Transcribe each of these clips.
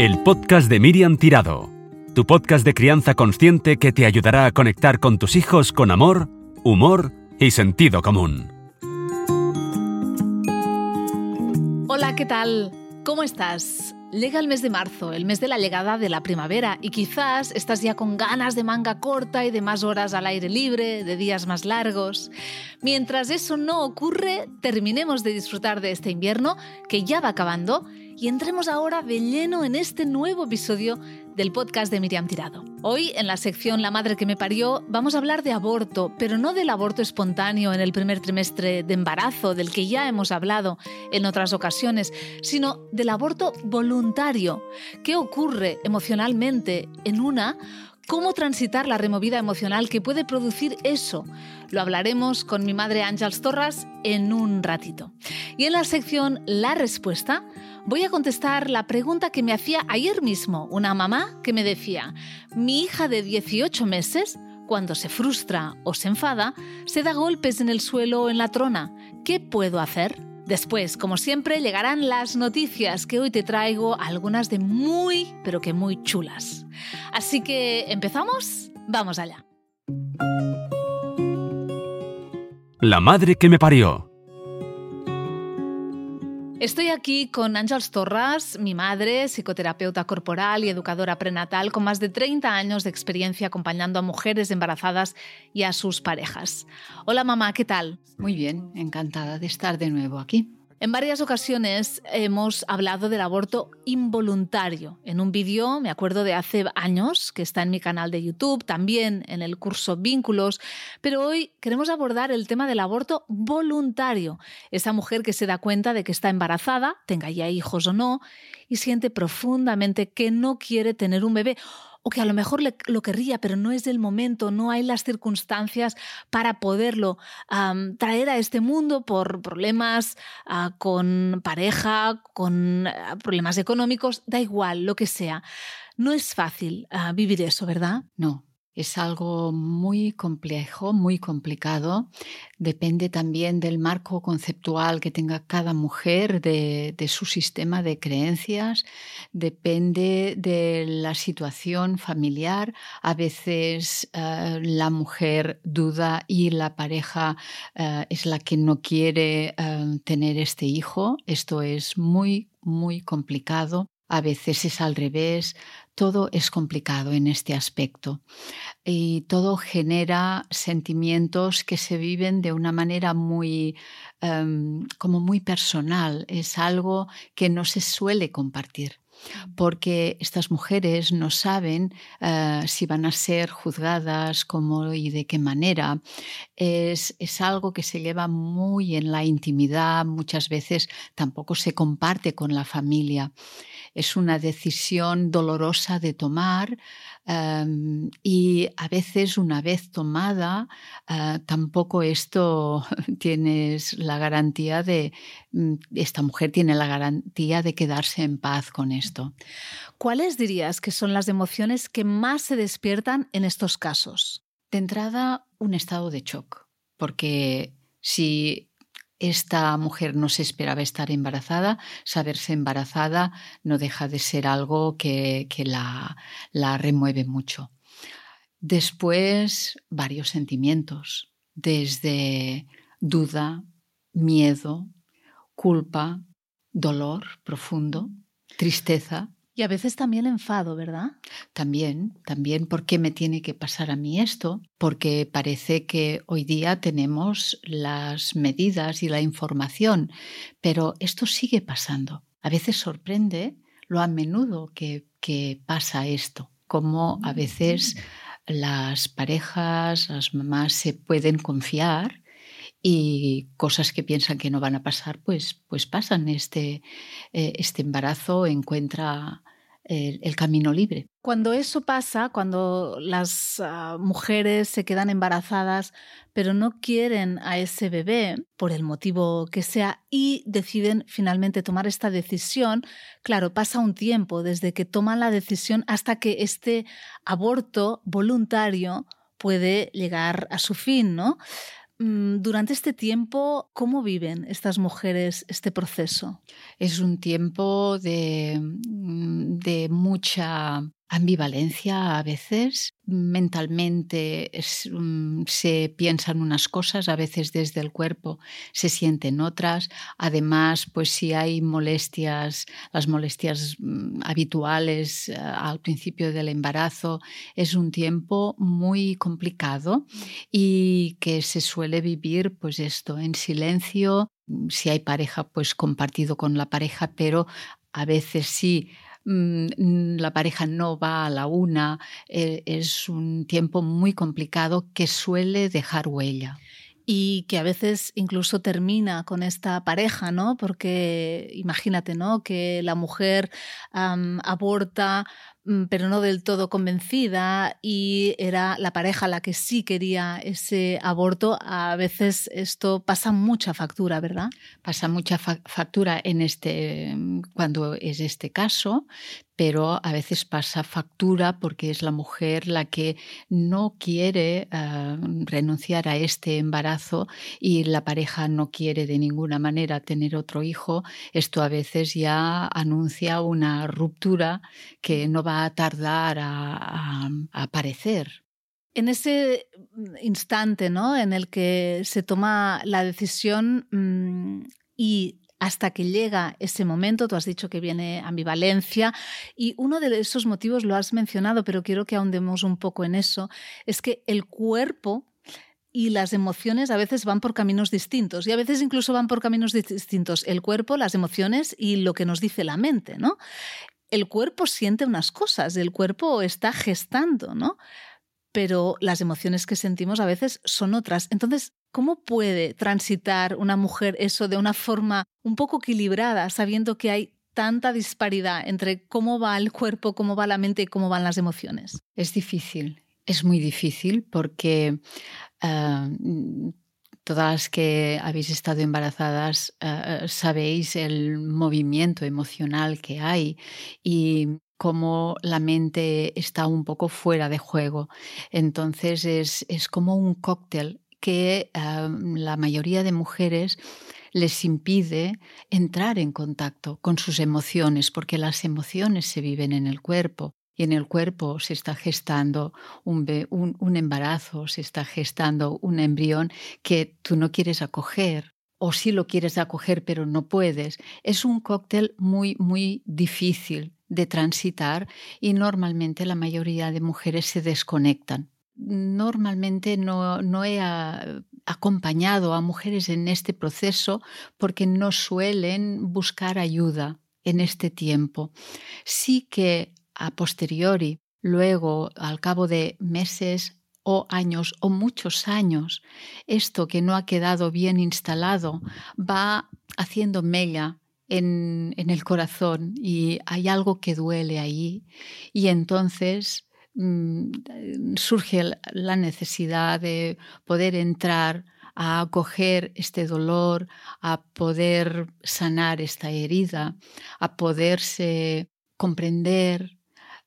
El podcast de Miriam Tirado, tu podcast de crianza consciente que te ayudará a conectar con tus hijos con amor, humor y sentido común. Hola, ¿qué tal? ¿Cómo estás? Llega el mes de marzo, el mes de la llegada de la primavera, y quizás estás ya con ganas de manga corta y de más horas al aire libre, de días más largos. Mientras eso no ocurre, terminemos de disfrutar de este invierno, que ya va acabando, y entremos ahora de lleno en este nuevo episodio del podcast de Miriam Tirado. Hoy, en la sección La madre que me parió, vamos a hablar de aborto, pero no del aborto espontáneo en el primer trimestre de embarazo, del que ya hemos hablado en otras ocasiones, sino del aborto voluntario. ¿Qué ocurre emocionalmente en una? ¿Cómo transitar la removida emocional que puede producir eso? Lo hablaremos con mi madre Ángels Torras en un ratito. Y en la sección La Respuesta voy a contestar la pregunta que me hacía ayer mismo una mamá que me decía, mi hija de 18 meses, cuando se frustra o se enfada, se da golpes en el suelo o en la trona. ¿Qué puedo hacer? Después, como siempre, llegarán las noticias que hoy te traigo, algunas de muy, pero que muy chulas. Así que, ¿empezamos? Vamos allá. La madre que me parió. Estoy aquí con Ángels Torras, mi madre, psicoterapeuta corporal y educadora prenatal con más de 30 años de experiencia acompañando a mujeres embarazadas y a sus parejas. Hola mamá, ¿qué tal? Muy bien, encantada de estar de nuevo aquí. En varias ocasiones hemos hablado del aborto involuntario. En un vídeo, me acuerdo de hace años, que está en mi canal de YouTube, también en el curso Vínculos, pero hoy queremos abordar el tema del aborto voluntario. Esa mujer que se da cuenta de que está embarazada, tenga ya hijos o no, y siente profundamente que no quiere tener un bebé o que a lo mejor lo querría, pero no es el momento, no hay las circunstancias para poderlo traer a este mundo por problemas ah, con pareja, con ah, problemas económicos, da igual, lo que sea. No es fácil ah, vivir eso, ¿verdad? No, es algo muy complejo, muy complicado. Depende también del marco conceptual que tenga cada mujer, de, su sistema de creencias, depende de la situación familiar. A veces eh, la mujer duda y la pareja eh, es la que no quiere eh, tener este hijo. Esto es muy, muy complicado a veces es al revés, todo es complicado en este aspecto y todo genera sentimientos que se viven de una manera muy em, como muy personal, es algo que no se suele compartir porque estas mujeres no saben eh, si van a ser juzgadas, cómo y de qué manera. Es, es, algo que se lleva muy en la intimidad, muchas veces tampoco se comparte con la familia es una decisión dolorosa de tomar em, y a veces una vez tomada eh, tampoco esto tienes la garantía de, mm, esta mujer tiene la garantía de quedarse en paz con esto. ¿Cuáles dirías que son las emociones que más se despiertan en estos casos? De entrada, un estado de shock, porque si esta mujer no se esperaba estar embarazada, saberse embarazada no deja de ser algo que, la, la remueve mucho. Después, varios sentimientos, desde duda, miedo, culpa, dolor profundo, tristeza, y a veces también enfado, ¿verdad? También, también, ¿por qué me tiene que pasar a mí esto? Porque parece que hoy día tenemos las medidas y la información, pero esto sigue pasando. A veces sorprende lo a menudo que, que pasa esto, como a veces las parejas, las mamás se pueden confiar y cosas que piensan que no van a pasar, pues, pues pasan. Este, eh, este embarazo encuentra el, camino libre. Cuando eso pasa, cuando las ah, mujeres se quedan embarazadas pero no quieren a ese bebé por el motivo que sea y deciden finalmente tomar esta decisión, claro, pasa un tiempo desde que toman la decisión hasta que este aborto voluntario puede llegar a su fin, ¿no? Mm, durante este tiempo, ¿cómo viven estas mujeres este proceso? Es un tiempo de, mm, de mucha ambivalencia a veces. Mentalmente mm, se piensan unas cosas, a veces desde el cuerpo se sienten otras. Además, pues si hay molestias, las molestias mm, habituales eh, al principio del embarazo, es un tiempo muy complicado y que se suele vivir pues esto en silencio. Si hay pareja, pues compartido con la pareja, pero a veces sí la pareja no va a la una, eh, es un tiempo muy complicado que suele dejar huella y que a veces incluso termina con esta pareja, ¿no? Porque imagínate, ¿no? Que la mujer aborta Mm, pero no del todo convencida y era la pareja la que sí quería ese aborto, a veces esto pasa mucha factura, ¿verdad? Pasa mucha factura en este cuando es este caso, pero a veces pasa factura porque es la mujer la que no quiere eh, renunciar a este embarazo y la pareja no quiere de ninguna manera tener otro hijo. Esto a veces ya anuncia una ruptura que no va a tardar a, aparecer. En ese mm, instante ¿no? en el que se toma la decisión mm, y hasta que llega ese momento, tú has dicho que viene ambivalencia y uno de esos motivos lo has mencionado, pero quiero que ahondemos un poco en eso, es que el cuerpo y las emociones a veces van por caminos distintos y a veces incluso van por caminos distintos el cuerpo, las emociones y lo que nos dice la mente, ¿no? el cuerpo siente unas cosas, el cuerpo está gestando, ¿no? Pero las emociones que sentimos a veces son otras. Entonces, ¿cómo puede transitar una mujer eso de una forma un poco equilibrada, sabiendo que hay tanta disparidad entre cómo va el cuerpo, cómo va la mente y cómo van las emociones? Es difícil, es muy difícil porque ah, todas las que habéis estado embarazadas eh, sabéis el movimiento emocional que hay y cómo la mente está un poco fuera de juego. Entonces es, como un cóctel que la mayoría de mujeres les impide entrar en contacto con sus emociones, porque las emociones se viven en el cuerpo y en el cuerpo se está gestando un, un, embarazo, se está gestando un embrión que tú no quieres acoger o sí lo quieres acoger pero no puedes. Es un cóctel muy, muy difícil de transitar y normalmente la mayoría de mujeres se desconectan. Normalmente no, no he acompañado a mujeres en este proceso porque no suelen buscar ayuda en este tiempo. Sí que a posteriori, luego, al cabo de meses o años o muchos años, esto que no ha quedado bien instalado va haciendo mella en, el corazón y hay algo que duele ahí y entonces mm, surge la necesidad de poder entrar a acoger este dolor, a poder sanar esta herida, a poderse comprender,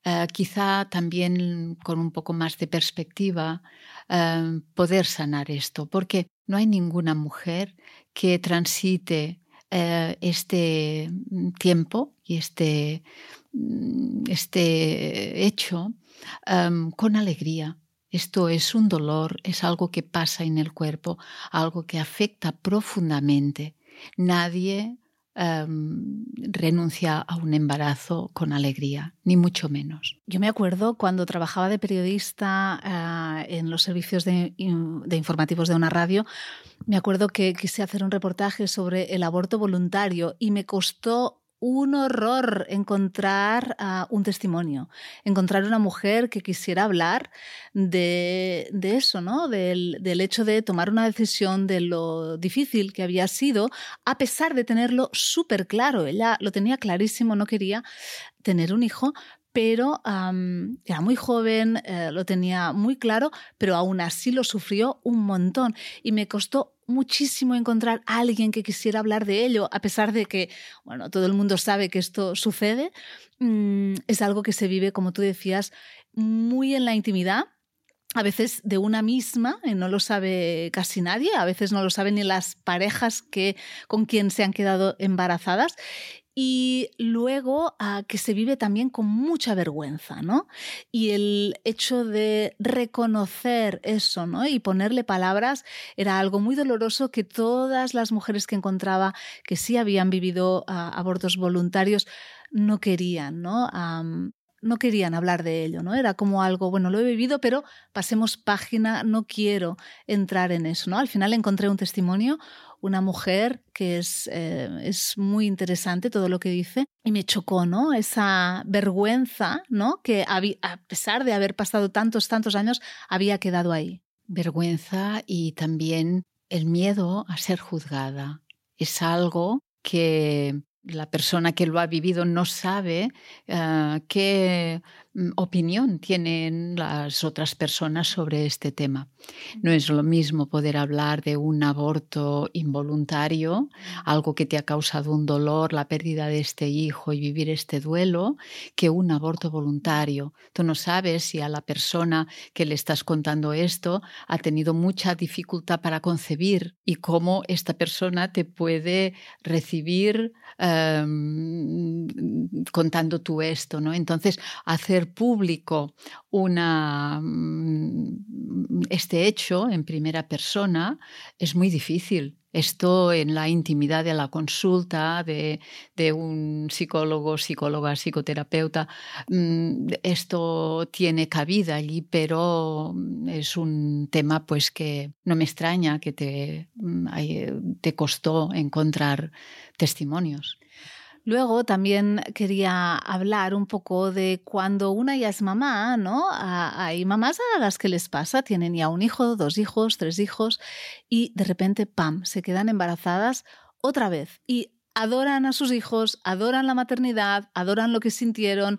eh, quizá también con un poco más de perspectiva, eh, poder sanar esto, porque no hay ninguna mujer que transite eh, este tiempo y este, mm, este hecho con alegría. Esto es un dolor, es algo que pasa en el cuerpo, algo que afecta profundamente. Nadie Em, renuncia a un embarazo con alegría, ni mucho menos. Yo me acuerdo cuando trabajaba de periodista eh, en los servicios de, de, informativos de una radio, me acuerdo que quise hacer un reportaje sobre el aborto voluntario y me costó un horror encontrar uh, un testimonio, encontrar una mujer que quisiera hablar de, de eso, ¿no? Del, del, hecho de tomar una decisión, de lo difícil que había sido, a pesar de tenerlo súper claro. Ella lo tenía clarísimo, no quería tener un hijo, pero era muy joven, eh, lo tenía muy claro, pero aún así lo sufrió un montón. Y me costó muchísimo encontrar a alguien que quisiera hablar de ello, a pesar de que, bueno, todo el mundo sabe que esto sucede, mm, es algo que se vive, como tú decías, muy en la intimidad a veces de una misma, y no lo sabe casi nadie, a veces no lo saben ni las parejas que, con quien se han quedado embarazadas y luego ah, que se vive también con mucha vergüenza, ¿no? Y el hecho de reconocer eso, ¿no? Y ponerle palabras era algo muy doloroso que todas las mujeres que encontraba que sí habían vivido ah, abortos voluntarios no querían, ¿no? no querían hablar de ello, ¿no? Era como algo, bueno, lo he vivido, pero pasemos página, no quiero entrar en eso, ¿no? Al final encontré un testimonio, una mujer que es, eh, es muy interesante todo lo que dice y me chocó, ¿no? Esa vergüenza, ¿no? Que a pesar de haber pasado tantos, tantos años, había quedado ahí. Vergüenza y también el miedo a ser juzgada. Es algo que la persona que lo ha vivido no sabe uh, qué Mm, opinión tienen las otras personas sobre este tema. No es lo mismo poder hablar de un aborto involuntario, algo que te ha causado un dolor, la pérdida de este hijo y vivir este duelo, que un aborto voluntario. Tú no sabes si a la persona que le estás contando esto ha tenido mucha dificultad para concebir y cómo esta persona te puede recibir um, contando tú esto, ¿no? Entonces, hacer público mm, este hecho en primera persona es muy difícil. Esto en la intimidad de la consulta de, un psicólogo, psicóloga, psicoterapeuta, mm, esto tiene cabida allí, pero es un tema pues que no me extraña que mm, te costó encontrar testimonios. Luego también quería hablar un poco de cuando una ya es mamá, ¿no? Hay mamás a las que les pasa, tienen ya un hijo, dos hijos, tres hijos y de repente, ¡pam!, se quedan embarazadas otra vez y adoran a sus hijos, adoran la maternidad, adoran lo que sintieron,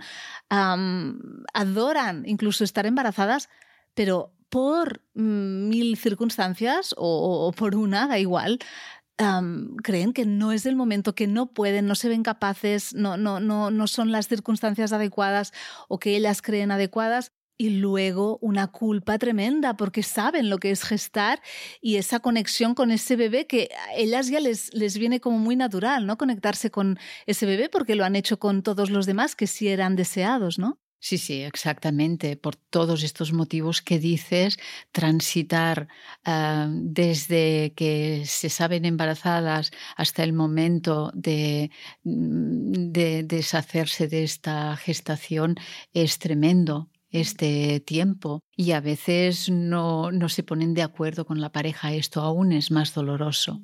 adoran incluso estar embarazadas, pero por mm, mil circunstancias o, o por una, da igual, creen que no es el momento, que no pueden, no se ven capaces, no, no, no, no son las circunstancias adecuadas o que ellas creen adecuadas. Y luego una culpa tremenda porque saben lo que es gestar y esa conexión con ese bebé que a ellas ya les, les viene como muy natural, ¿no? Conectarse con ese bebé porque lo han hecho con todos los demás que sí eran deseados, ¿no? Sí, sí, exactamente. Por todos estos motivos que dices, transitar ah, desde que se saben embarazadas hasta el momento de, mm, de deshacerse de esta gestación es tremendo este tiempo y a veces no, no se ponen de acuerdo con la pareja. Esto aún es más doloroso.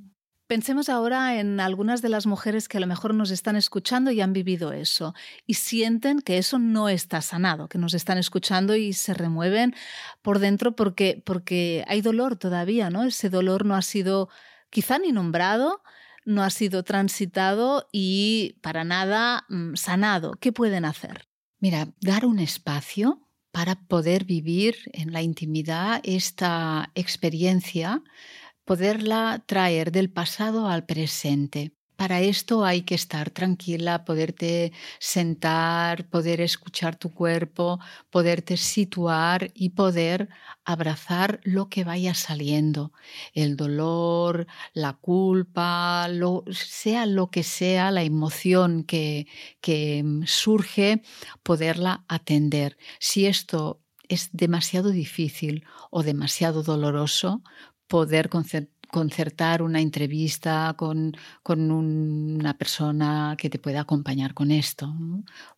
Pensemos ahora en algunas de las mujeres que a lo mejor nos están escuchando y han vivido eso y sienten que eso no está sanado, que nos están escuchando y se remueven por dentro porque, porque hay dolor todavía, ¿no? Ese dolor no ha sido quizá ni nombrado, no ha sido transitado y para nada mm, sanado. ¿Qué pueden hacer? Mira, dar un espacio para poder vivir en la intimidad esta experiencia poderla traer del pasado al presente. Para esto hay que estar tranquila, poderte sentar, poder escuchar tu cuerpo, poderte situar y poder abrazar lo que vaya saliendo. El dolor, la culpa, lo, sea lo que sea, la emoción que, que surge, poderla atender. Si esto es demasiado difícil o demasiado doloroso, poder concertar una entrevista con, con, una persona que te pueda acompañar con esto,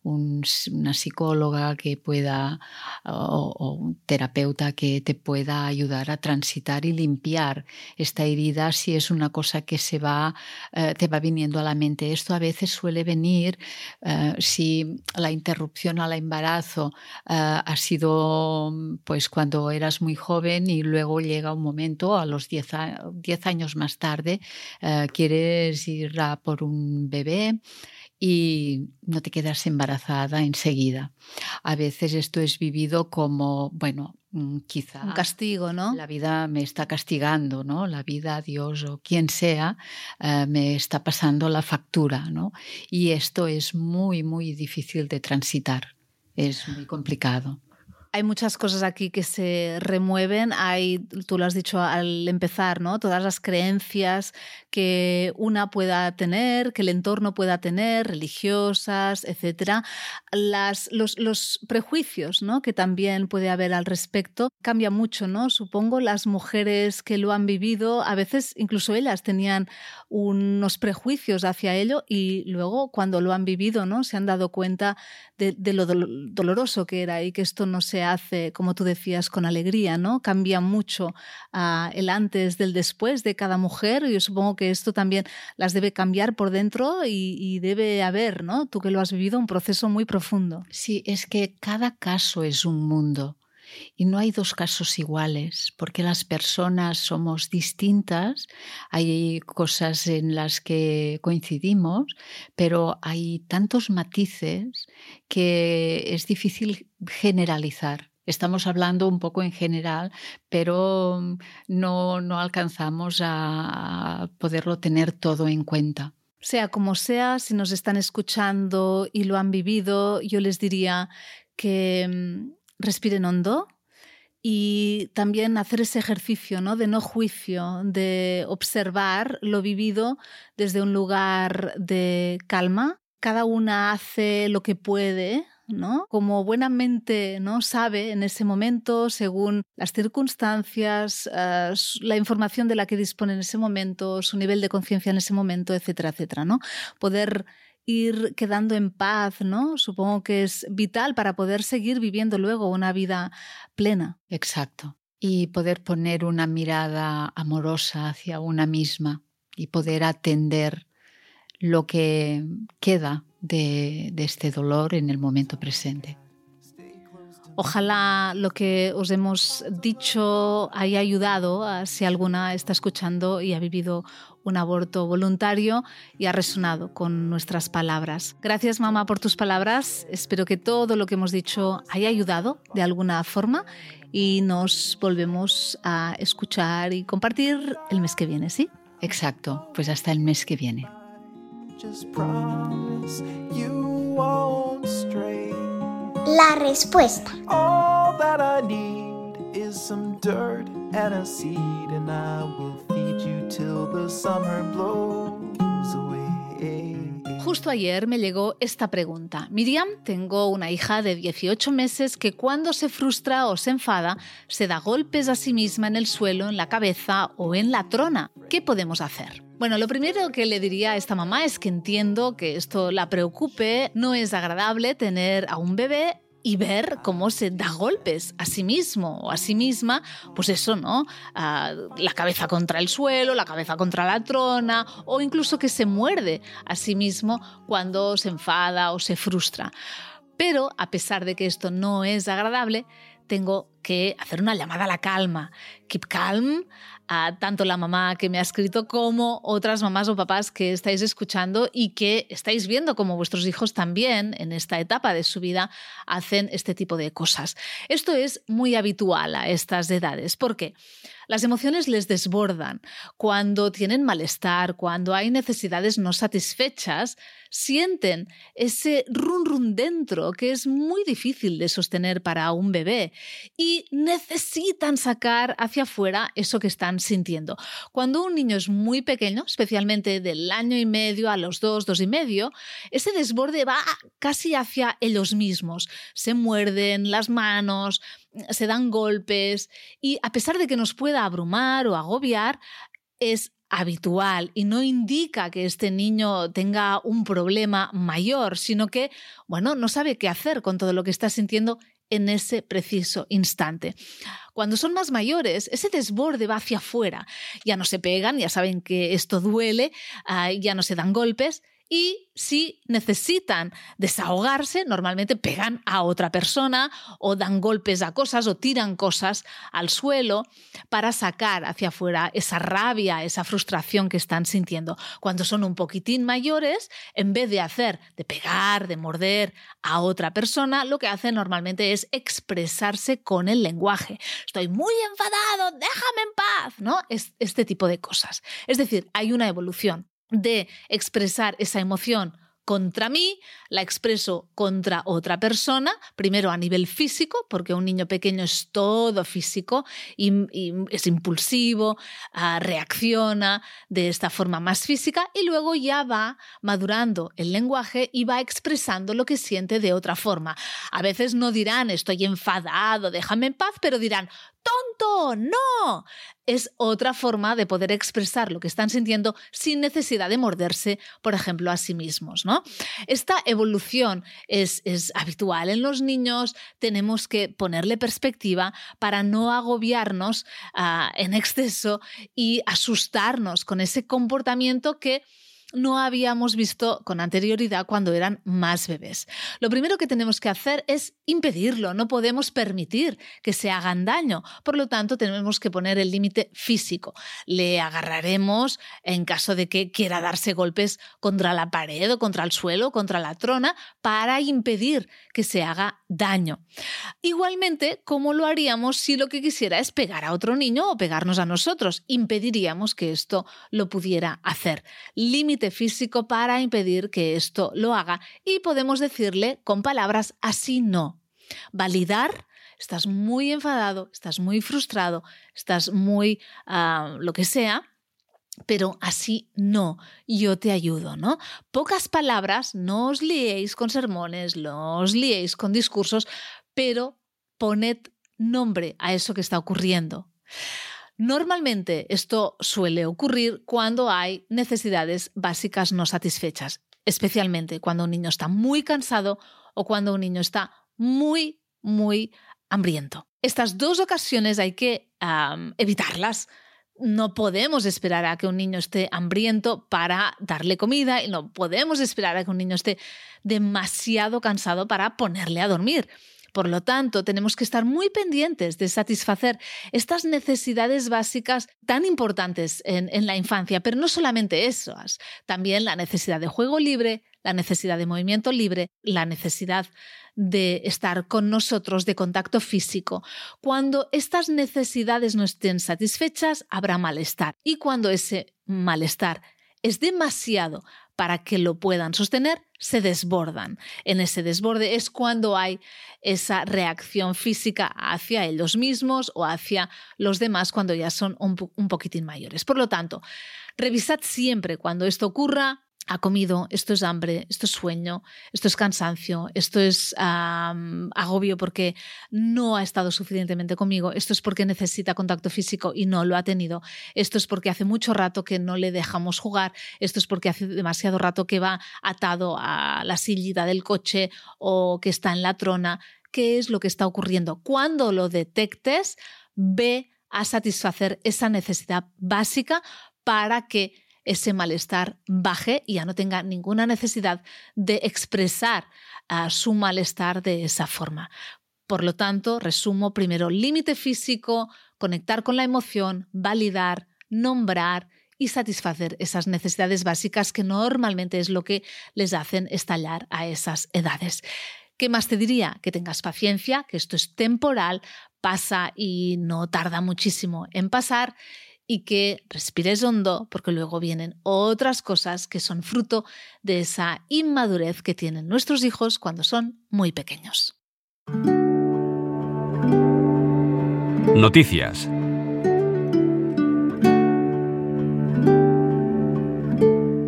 una psicóloga que pueda o, un terapeuta que te pueda ayudar a transitar y limpiar esta herida si es una cosa que se va, eh, te va viniendo a la mente. Esto a veces suele venir eh, si la interrupción al embarazo eh, ha sido pues cuando eras muy joven y luego llega un momento a los 10 años 10 años más tarde eh, quieres ir a por un bebé y no te quedas embarazada enseguida. A veces esto es vivido como, bueno, mm, quizá... Un castigo, ¿no? La vida me está castigando, ¿no? La vida, Dios o quien sea, eh, me está pasando la factura, ¿no? Y esto es muy, muy difícil de transitar. Es muy complicado. Hay muchas cosas aquí que se remueven. Hay, tú lo has dicho al empezar, ¿no? Todas las creencias que una pueda tener, que el entorno pueda tener, religiosas, etcétera. Las, los, los, prejuicios, ¿no? Que también puede haber al respecto. Cambia mucho, ¿no? Supongo las mujeres que lo han vivido, a veces incluso ellas tenían unos prejuicios hacia ello y luego cuando lo han vivido, ¿no? Se han dado cuenta de, lo doloroso que era y que esto no se hace, como tú decías, con alegría, ¿no? Cambia mucho uh, el antes del después de cada mujer. Yo supongo que esto también las debe cambiar por dentro y, y debe haber, ¿no? Tú que lo has vivido, un proceso muy profundo. Sí, es que cada caso es un mundo. Y no hay dos casos iguales, porque las personas somos distintas, hay cosas en las que coincidimos, pero hay tantos matices que es difícil generalizar. Estamos hablando un poco en general, pero no, no alcanzamos a poderlo tener todo en cuenta. Sea como sea, si nos están escuchando y lo han vivido, yo les diría que mm, respiren hondo y también hacer ese ejercicio ¿no? de no juicio, de observar lo vivido desde un lugar de calma. Cada una hace lo que puede, ¿no? Como buenamente ¿no? sabe en ese momento, según las circunstancias, uh, la información de la que dispone en ese momento, su nivel de conciencia en ese momento, etcétera, etcétera, ¿no? Poder ir quedando en paz, ¿no? Supongo que es vital para poder seguir viviendo luego una vida plena. Exacto. Y poder poner una mirada amorosa hacia una misma y poder atender lo que queda de, de este dolor en el momento presente. Ojalá lo que os hemos dicho haya ayudado a si alguna está escuchando y ha vivido un aborto voluntario y ha resonado con nuestras palabras. Gracias mamá por tus palabras. Espero que todo lo que hemos dicho haya ayudado de alguna forma y nos volvemos a escuchar y compartir el mes que viene, ¿sí? Exacto, pues hasta el mes que viene. La respuesta. Justo ayer me llegó esta pregunta. Miriam, tengo una hija de 18 meses que cuando se frustra o se enfada se da golpes a sí misma en el suelo, en la cabeza o en la trona. ¿Qué podemos hacer? Bueno, lo primero que le diría a esta mamá es que entiendo que esto la preocupe, no es agradable tener a un bebé y ver cómo se da golpes a sí mismo o a sí misma, pues eso, ¿no? Ah, la cabeza contra el suelo, la cabeza contra la trona o incluso que se muerde a sí mismo cuando se enfada o se frustra. Pero a pesar de que esto no es agradable, tengo que hacer una llamada a la calma. Keep calm, a tanto la mamá que me ha escrito como otras mamás o papás que estáis escuchando y que estáis viendo como vuestros hijos también en esta etapa de su vida hacen este tipo de cosas. Esto es muy habitual a estas edades. ¿Por qué? Las emociones les desbordan. Cuando tienen malestar, cuando hay necesidades no satisfechas, sienten ese run run dentro que es muy difícil de sostener para un bebé y necesitan sacar hacia afuera eso que están sintiendo. Cuando un niño es muy pequeño, especialmente del año y medio a los dos, dos y medio, ese desborde va casi hacia ellos mismos. Se muerden las manos, se dan golpes y a pesar de que nos pueda abrumar o agobiar, es habitual y no indica que este niño tenga un problema mayor, sino que, bueno, no sabe qué hacer con todo lo que está sintiendo en ese preciso instante. Cuando son más mayores, ese desborde va hacia afuera. Ya no se pegan, ya saben que esto duele, ah, ya no se dan golpes y si necesitan desahogarse, normalmente pegan a otra persona o dan golpes a cosas o tiran cosas al suelo para sacar hacia afuera esa rabia, esa frustración que están sintiendo. Cuando son un poquitín mayores, en vez de hacer, de pegar, de morder a otra persona, lo que hacen normalmente es expresarse con el lenguaje. Estoy muy enfadado, déjame en paz, ¿no? Es este tipo de cosas. Es decir, hay una evolución de expresar esa emoción contra mí, la expreso contra otra persona, primero a nivel físico, porque un niño pequeño es todo físico y, es impulsivo, ah, reacciona de esta forma más física y luego ya va madurando el lenguaje y va expresando lo que siente de otra forma. A veces no dirán estoy enfadado, déjame en paz, pero dirán tonto, no. Es otra forma de poder expresar lo que están sintiendo sin necesidad de morderse, por ejemplo, a sí mismos. ¿no? Esta evolución es, habitual en los niños, tenemos que ponerle perspectiva para no agobiarnos ah, en exceso y asustarnos con ese comportamiento que no habíamos visto con anterioridad cuando eran más bebés. Lo primero que tenemos que hacer es impedirlo, no podemos permitir que se hagan daño, por lo tanto tenemos que poner el límite físico. Le agarraremos en caso de que quiera darse golpes contra la pared o contra el suelo, contra la trona, para impedir que se haga daño. Igualmente, ¿cómo lo haríamos si lo que quisiera es pegar a otro niño o pegarnos a nosotros? Impediríamos que esto lo pudiera hacer. Límite físico para impedir que esto lo haga y podemos decirle con palabras así no. Validar, estás muy enfadado, estás muy frustrado, estás muy ah, lo que sea, pero así no, yo te ayudo, ¿no? Pocas palabras, no os liéis con sermones, no os liéis con discursos, pero poned nombre a eso que está ocurriendo. Normalmente esto suele ocurrir cuando hay necesidades básicas no satisfechas, especialmente cuando un niño está muy cansado o cuando un niño está muy, muy hambriento. Estas dos ocasiones hay que evitarlas. No podemos esperar a que un niño esté hambriento para darle comida y no podemos esperar a que un niño esté demasiado cansado para ponerle a dormir. Por lo tanto, tenemos que estar muy pendientes de satisfacer estas necesidades básicas tan importantes en, la infancia, pero no solamente esas, también la necesidad de juego libre, la necesidad de movimiento libre, la necesidad de estar con nosotros, de contacto físico. Cuando estas necesidades no estén satisfechas, habrá malestar. Y cuando ese malestar es demasiado para que lo puedan sostener, se desbordan. En ese desborde es cuando hay esa reacción física hacia ellos mismos o hacia los demás cuando ya son un, poquitín mayores. Por lo tanto, revisad siempre cuando esto ocurra ha comido, esto es hambre, esto es sueño, esto es cansancio, esto es agobio porque no ha estado suficientemente conmigo, esto es porque necesita contacto físico y no lo ha tenido, esto es porque hace mucho rato que no le dejamos jugar, esto es porque hace demasiado rato que va atado a la sillita del coche o que está en la trona. ¿Qué es lo que está ocurriendo? Cuando lo detectes, ve a satisfacer esa necesidad básica para que ese malestar baje y ya no tenga ninguna necesidad de expresar ah, su malestar de esa forma. Por lo tanto, resumo primero límite físico, conectar con la emoción, validar, nombrar y satisfacer esas necesidades básicas que normalmente es lo que les hacen estallar a esas edades. ¿Qué más te diría? Que tengas paciencia, que esto es temporal, pasa y no tarda muchísimo en pasar y que respires hondo porque luego vienen otras cosas que son fruto de esa inmadurez que tienen nuestros hijos cuando son muy pequeños. Noticias.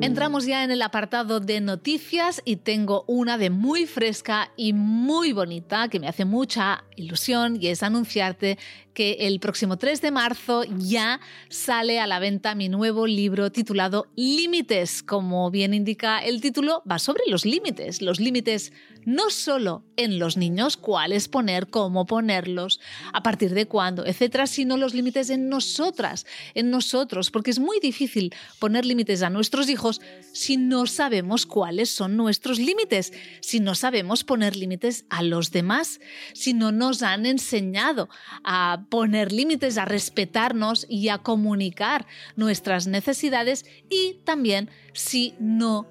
Entramos ya en el apartado de noticias y tengo una de muy fresca y muy bonita que me hace mucha ilusión y es anunciarte que el próximo 3 de marzo ya sale a la venta mi nuevo libro titulado Límites. Como bien indica el título, va sobre los límites. Los límites no solo en los niños, cuáles poner, cómo ponerlos, a partir de cuándo, etcétera, sino los límites en nosotras, en nosotros, porque es muy difícil poner límites a nuestros hijos si no sabemos cuáles son nuestros límites, si no sabemos poner límites a los demás, si no nos han enseñado a poner límites, a respetarnos y a comunicar nuestras necesidades y también si no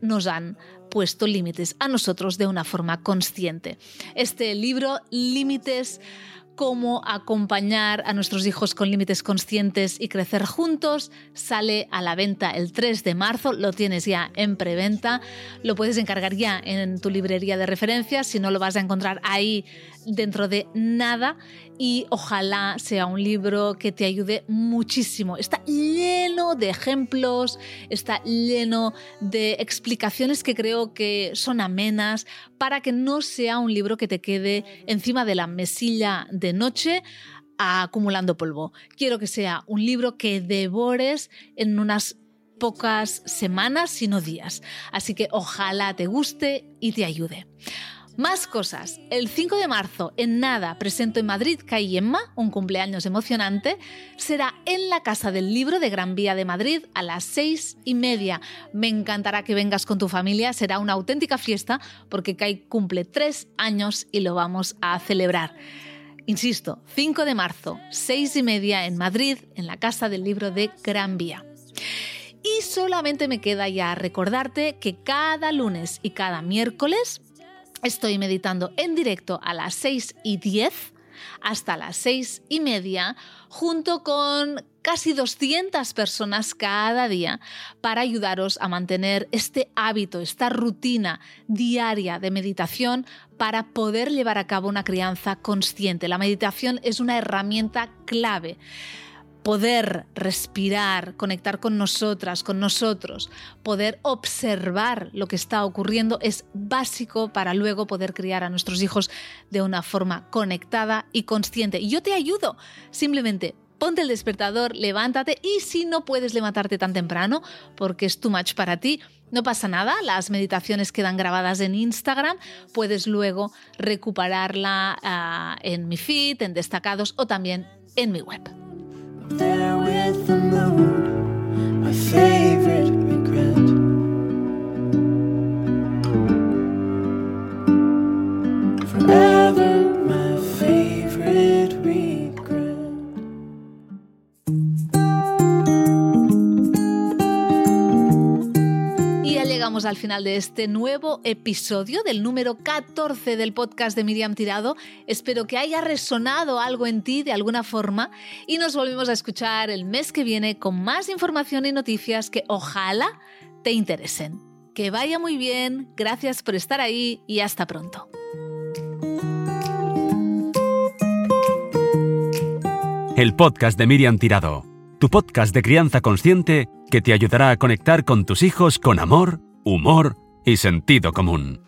nos han puesto límites a nosotros de una forma consciente. Este libro, Límites, cómo acompañar a nuestros hijos con límites conscientes y crecer juntos. Sale a la venta el 3 de marzo, lo tienes ya en preventa, lo puedes encargar ya en tu librería de referencia, si no lo vas a encontrar ahí dentro de nada y ojalá sea un libro que te ayude muchísimo. Está lleno de ejemplos, está lleno de explicaciones que creo que son amenas para que no sea un libro que te quede encima de la mesilla de noche acumulando polvo. Quiero que sea un libro que devores en unas pocas semanas, sino días. Así que ojalá te guste y te ayude. Más cosas. El 5 de marzo, en nada, presento en Madrid Cayemma, un cumpleaños emocionante. Será en la Casa del Libro de Gran Vía de Madrid a las seis y media. Me encantará que vengas con tu familia. Será una auténtica fiesta porque Kai cumple tres años y lo vamos a celebrar. Insisto, 5 de marzo, seis y media en Madrid, en la Casa del Libro de Gran Vía. Y solamente me queda ya recordarte que cada lunes y cada miércoles Estoy meditando en directo a las 6 y 10 hasta las 6 y media, junto con casi 200 personas cada día para ayudaros a mantener este hábito, esta rutina diaria de meditación para poder llevar a cabo una crianza consciente. La meditación es una herramienta clave poder respirar, conectar con nosotras, con nosotros, poder observar lo que está ocurriendo es básico para luego poder criar a nuestros hijos de una forma conectada y consciente. Y yo te ayudo, simplemente ponte el despertador, levántate y si no puedes levantarte tan temprano porque es too much para ti, no pasa nada, las meditaciones quedan grabadas en Instagram, puedes luego recuperarla uh, en mi feed, en destacados o también en mi web. There with the mood, my favorite regret. Al final de este nuevo episodio del número 14 del podcast de Miriam Tirado. Espero que haya resonado algo en ti de alguna forma y nos volvemos a escuchar el mes que viene con más información y noticias que ojalá te interesen. Que vaya muy bien, gracias por estar ahí y hasta pronto. El podcast de Miriam Tirado, tu podcast de crianza consciente que te ayudará a conectar con tus hijos con amor, humor y sentido común.